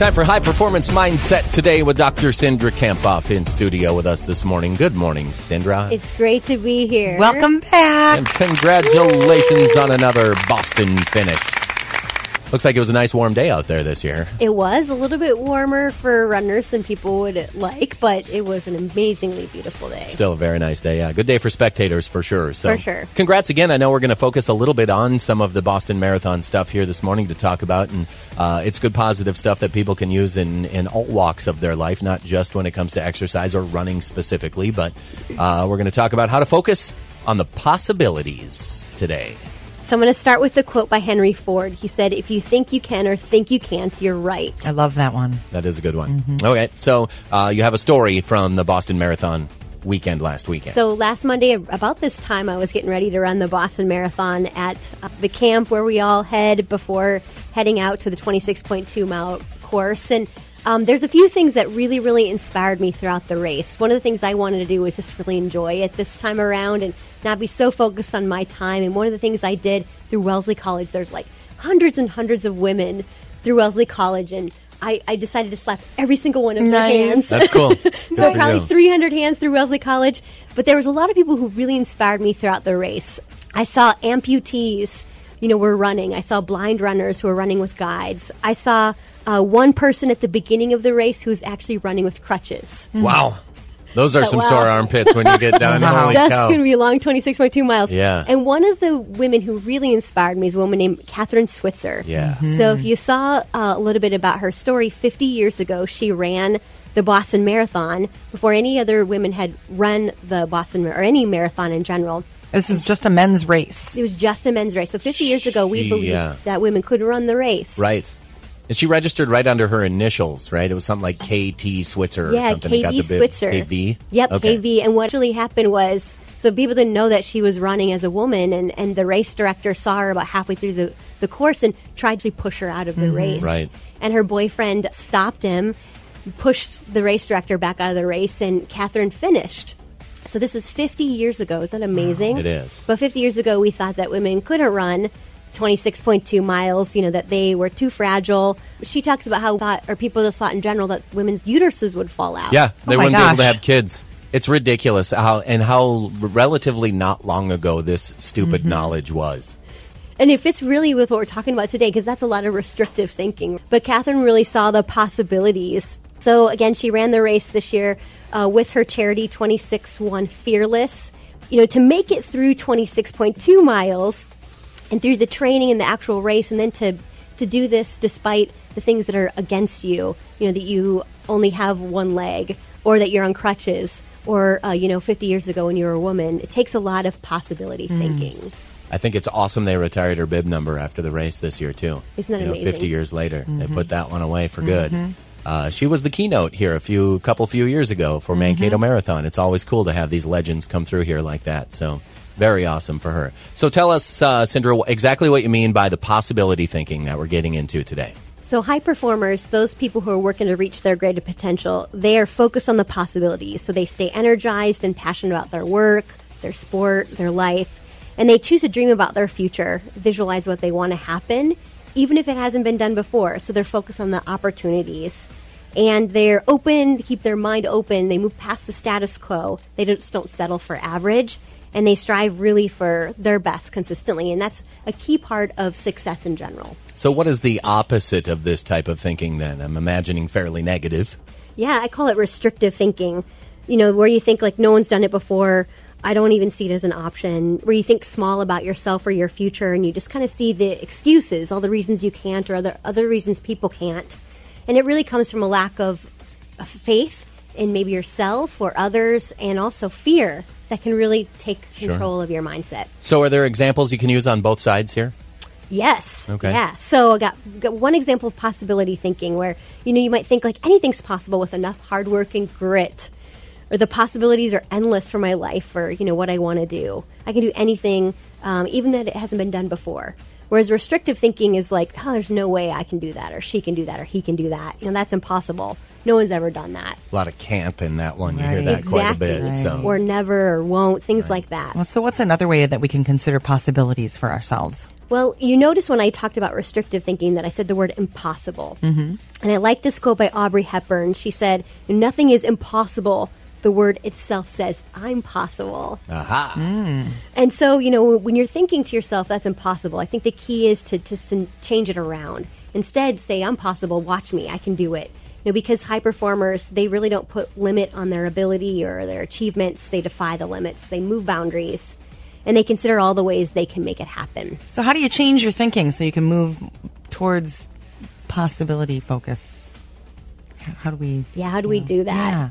Time for High Performance Mindset today with Dr. Cindra Kamphoff in studio with us this morning. Good morning, Cindra. It's great to be here. Welcome back. And congratulations on another Boston finish. Looks like it was a nice warm day out there this year. It was a little bit warmer for runners than people would like, but it was an amazingly beautiful day. Still a very nice day. Yeah, good day for spectators for sure. So, For sure. Congrats again. I know we're going to focus a little bit on some of the Boston Marathon stuff here this morning to talk about, and uh, it's good positive stuff that people can use in in all walks of their life, not just when it comes to exercise or running specifically. But uh, we're going to talk about how to focus on the possibilities today. So I'm going to start with the quote by Henry Ford. He said, If you think you can or think you can't, you're right. I love that one. That is a good one. Okay, so uh, you have a story from the Boston Marathon weekend last weekend. So last Monday, about this time, I was getting ready to run the Boston Marathon at uh, the camp where we all head before heading out to the 26.2 mile course. And um, there's a few things that really, really inspired me throughout the race. One of the things I wanted to do was just really enjoy it this time around and not be so focused on my time. And one of the things I did through Wellesley College, there's like hundreds and hundreds of women through Wellesley College, and I, I decided to slap every single one of their Nice. hands. That's cool. So for probably 300 hands through Wellesley College. But there was a lot of people who really inspired me throughout the race. I saw amputees, you know, were running. I saw blind runners who were running with guides. I saw uh, one person at the beginning of the race who was actually running with crutches. Wow. Those are But some wow. sore armpits when you get done. Wow. That's going to be a long 26.2 miles. Yeah. And one of the women who really inspired me is a woman named Kathrine Switzer. Yeah. So if you saw uh, a little bit about her story, 50 years ago, she ran the Boston Marathon before any other women had run the Boston or any marathon in general. This is just a men's race. It was just a men's race. So 50 years ago, we believed yeah. that women could run the race. Right. And she registered right under her initials, right? It was something like KT Switzer or Yeah, something. It got KV Switzer. KV? Yep, Okay. KV. And what really happened was, so people didn't know that she was running as a woman, and, and the race director saw her about halfway through the, the course and tried to push her out of the race. Mm-hmm. Right. And her boyfriend stopped him, pushed the race director back out of the race, and Kathrine finished. So this is 50 years ago. Is that amazing? It is. But 50 years ago, we thought that women couldn't run 26.2 miles, you know, that they were too fragile. She talks about how thought, or people just thought in general that women's uteruses would fall out. Yeah, they oh wouldn't be able to have kids. It's ridiculous how and how relatively not long ago this stupid Mm-hmm. knowledge was. And it fits really with what we're talking about today because that's a lot of restrictive thinking. But Kathrine really saw the possibilities. So again, she ran the race this year uh, with her charity 26-1 Fearless. You know, to make it through 26.2 miles and through the training and the actual race, and then to to do this despite the things that are against you. You know, that you only have one leg, or that you're on crutches, or uh, you know, 50 years ago when you were a woman. It takes a lot of possibility thinking. I think it's awesome they retired her bib number after the race this year too. Isn't that you know, amazing? Fifty years later, they put that one away for good. Uh, she was the keynote here a few couple few years ago for Mankato Marathon. It's always cool to have these legends come through here like that. So very awesome for her. So tell us, uh, Cindra, exactly what you mean by the possibility thinking that we're getting into today. So, high performers, those people who are working to reach their greater potential, they are focused on the possibilities. So, they stay energized and passionate about their work, their sport, their life, and they choose to dream about their future, visualize what they want to happen, even if it hasn't been done before. So, they're focused on the opportunities. And they're open, they keep their mind open, they move past the status quo. They just don't settle for average, and they strive really for their best consistently. And that's a key part of success in general. So, what is the opposite of this type of thinking then? I'm imagining fairly negative. Yeah, I call it restrictive thinking. You know, where you think like no one's done it before. I don't even see it as an option. Where you think small about yourself or your future, and you just kind of see the excuses, all the reasons you can't, or other other reasons people can't, and it really comes from a lack of, of faith in maybe yourself or others, and also fear that can really take control of your mindset. So, are there examples you can use on both sides here? Yes. Okay. Yeah. So I got, got one example of possibility thinking where, you know, you might think like anything's possible with enough hard work and grit. Or the possibilities are endless for my life or, you know, what I want to do. I can do anything, um, even that it hasn't been done before. Whereas restrictive thinking is like, oh, there's no way I can do that, or she can do that, or he can do that. You know, that's impossible. No one's ever done that. A lot of can't in that one. You hear Right. that quite a bit. Exactly. So Or never, or won't, things like that. Well, so what's another way that we can consider possibilities for ourselves? Well, you notice when I talked about restrictive thinking that I said the word impossible. Mm-hmm. And I like this quote by Audrey Hepburn. She said, Nothing is impossible. The word itself says, I'm possible. aha. Hmm. And so, you know, when you're thinking to yourself, that's impossible, I think the key is to just to change it around. Instead, say, I'm possible, watch me, I can do it. You know, because high performers, they really don't put limit on their ability or their achievements. They defy the limits, they move boundaries, and they consider all the ways they can make it happen. So, how do you change your thinking so you can move towards possibility focus? How how do we? Yeah, how do we do that? Yeah.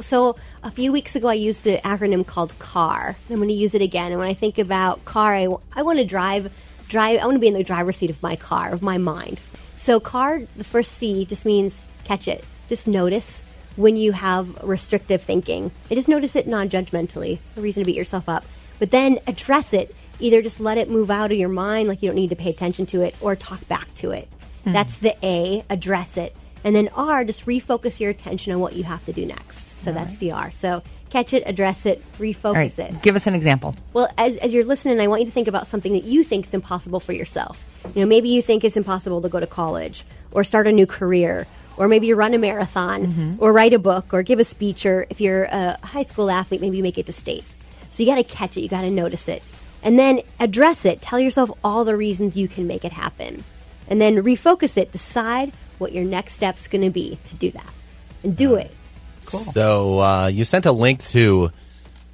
So a few weeks ago, I used an acronym called CAR. And I'm going to use it again. And when I think about CAR, I, I want to drive, drive. I want to be in the driver's seat of my car, of my mind. So CAR, the first C, just means catch it. Just notice when you have restrictive thinking. And just notice it non-judgmentally. No reason to beat yourself up. But then address it. Either just let it move out of your mind, like you don't need to pay attention to it, or talk back to it. Hmm. That's the A. Address it. And then R, just refocus your attention on what you have to do next. So that's the R. So catch it, address it, refocus All right, it. give us an example. Well, as, as you're listening, I want you to think about something that you think is impossible for yourself. You know, maybe you think it's impossible to go to college or start a new career, or maybe you run a marathon mm-hmm. or write a book or give a speech, or if you're a high school athlete, maybe you make it to state. So you got to catch it, you got to notice it, and then address it. Tell yourself all the reasons you can make it happen, and then refocus it. Decide what your next step's going to be to do that, and do it. So uh, you sent a link to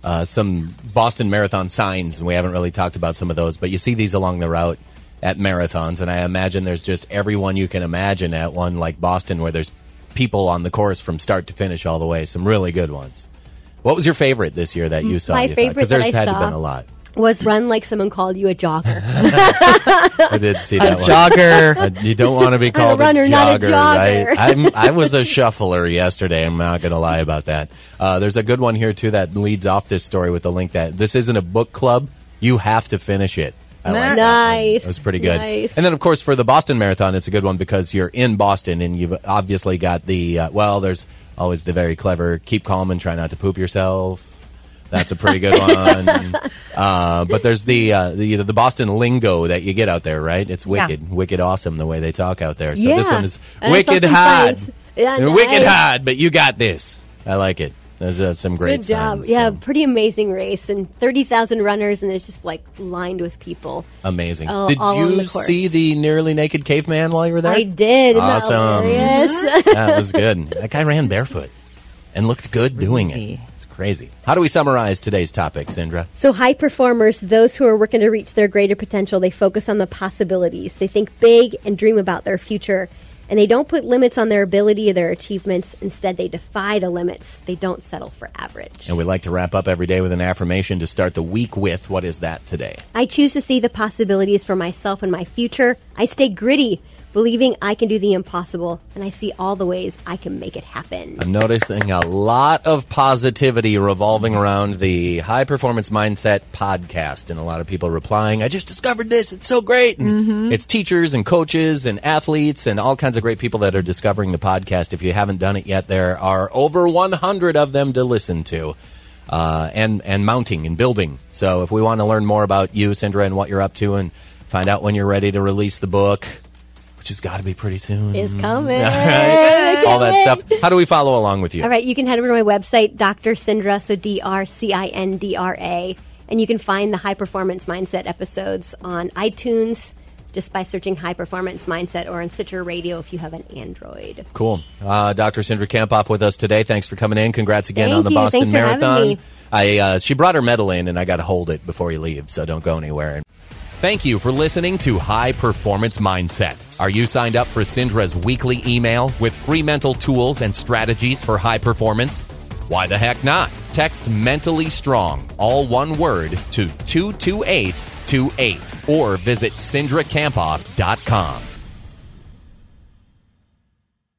uh, some Boston Marathon signs, and we haven't really talked about some of those, but you see these along the route at marathons, and I imagine there's just everyone you can imagine at one like Boston, where there's people on the course from start to finish all the way. Some really good ones. What was your favorite this year that you saw? My you thought? favorite because there's I had to saw- been a lot. Was run like someone called you a jogger. I did see that one. Jogger. You don't want to be called a, runner, a not a jogger, jogger. right? I'm, I was a shuffler yesterday. I'm not going to lie about that. Uh, there's a good one here too that leads off this story with the link that this isn't a book club. You have to finish it. I like that one. Nice. It was pretty good. Nice. And then, of course, for the Boston Marathon, it's a good one because you're in Boston and you've obviously got the uh, well. There's always the very clever keep calm and try not to poop yourself. That's a pretty good one. uh, but there's the, uh, the the Boston lingo that you get out there, right? It's Yeah. wicked, wicked awesome the way they talk out there. So this one is And wicked some hard, friends- Yeah, wicked nice. hard. But you got this. I like it. There's uh, some great Good job. signs, yeah, so pretty amazing race and 30,000 runners and it's just like lined with people. amazing. all- Did all on you the see the nearly naked caveman while you were there? I did. Isn't that Awesome. hilarious? that was good. That guy ran barefoot and looked good doing it. Crazy. How do we summarize today's topic, Cindra? so high performers, those who are working to reach their greater potential, they focus on the possibilities. They think big and dream about their future. And they don't put limits on their ability or their achievements. Instead, they defy the limits. They don't settle for average. And we like to wrap up every day with an affirmation to start the week with. What is that today? I choose to see the possibilities for myself and my future. I stay gritty, believing I can do the impossible, and I see all the ways I can make it happen. I'm noticing a lot of positivity revolving around the High Performance Mindset podcast, and a lot of people replying, I just discovered this. It's so great. And it's teachers and coaches and athletes and all kinds of great people that are discovering the podcast. If you haven't done it yet, there are over 100 of them to listen to. Uh, and and mounting and building. So if we want to learn more about you, Cindra, and what you're up to, and find out when you're ready to release the book, which has got to be pretty soon. Is coming. All right. All that stuff. How do we follow along with you? All right, you can head over to my website, Dr. Cindra, so D R C I N D R A, and you can find the High Performance Mindset episodes on iTunes just by searching High Performance Mindset or on Stitcher Radio if you have an Android. Cool. Uh, Dr. Cindra Kamphoff with us today. Thanks for coming in. Congrats again Thank on the you. Boston Thanks for having Marathon. me. I uh, she brought her medal in, and I got to hold it before you leave, so don't go anywhere. Thank you for listening to High Performance Mindset. Are you signed up for Cindra's weekly email with free mental tools and strategies for high performance? Why the heck not? Text mentally strong, all one word, to 22828 or visit cindrakamphoff.com.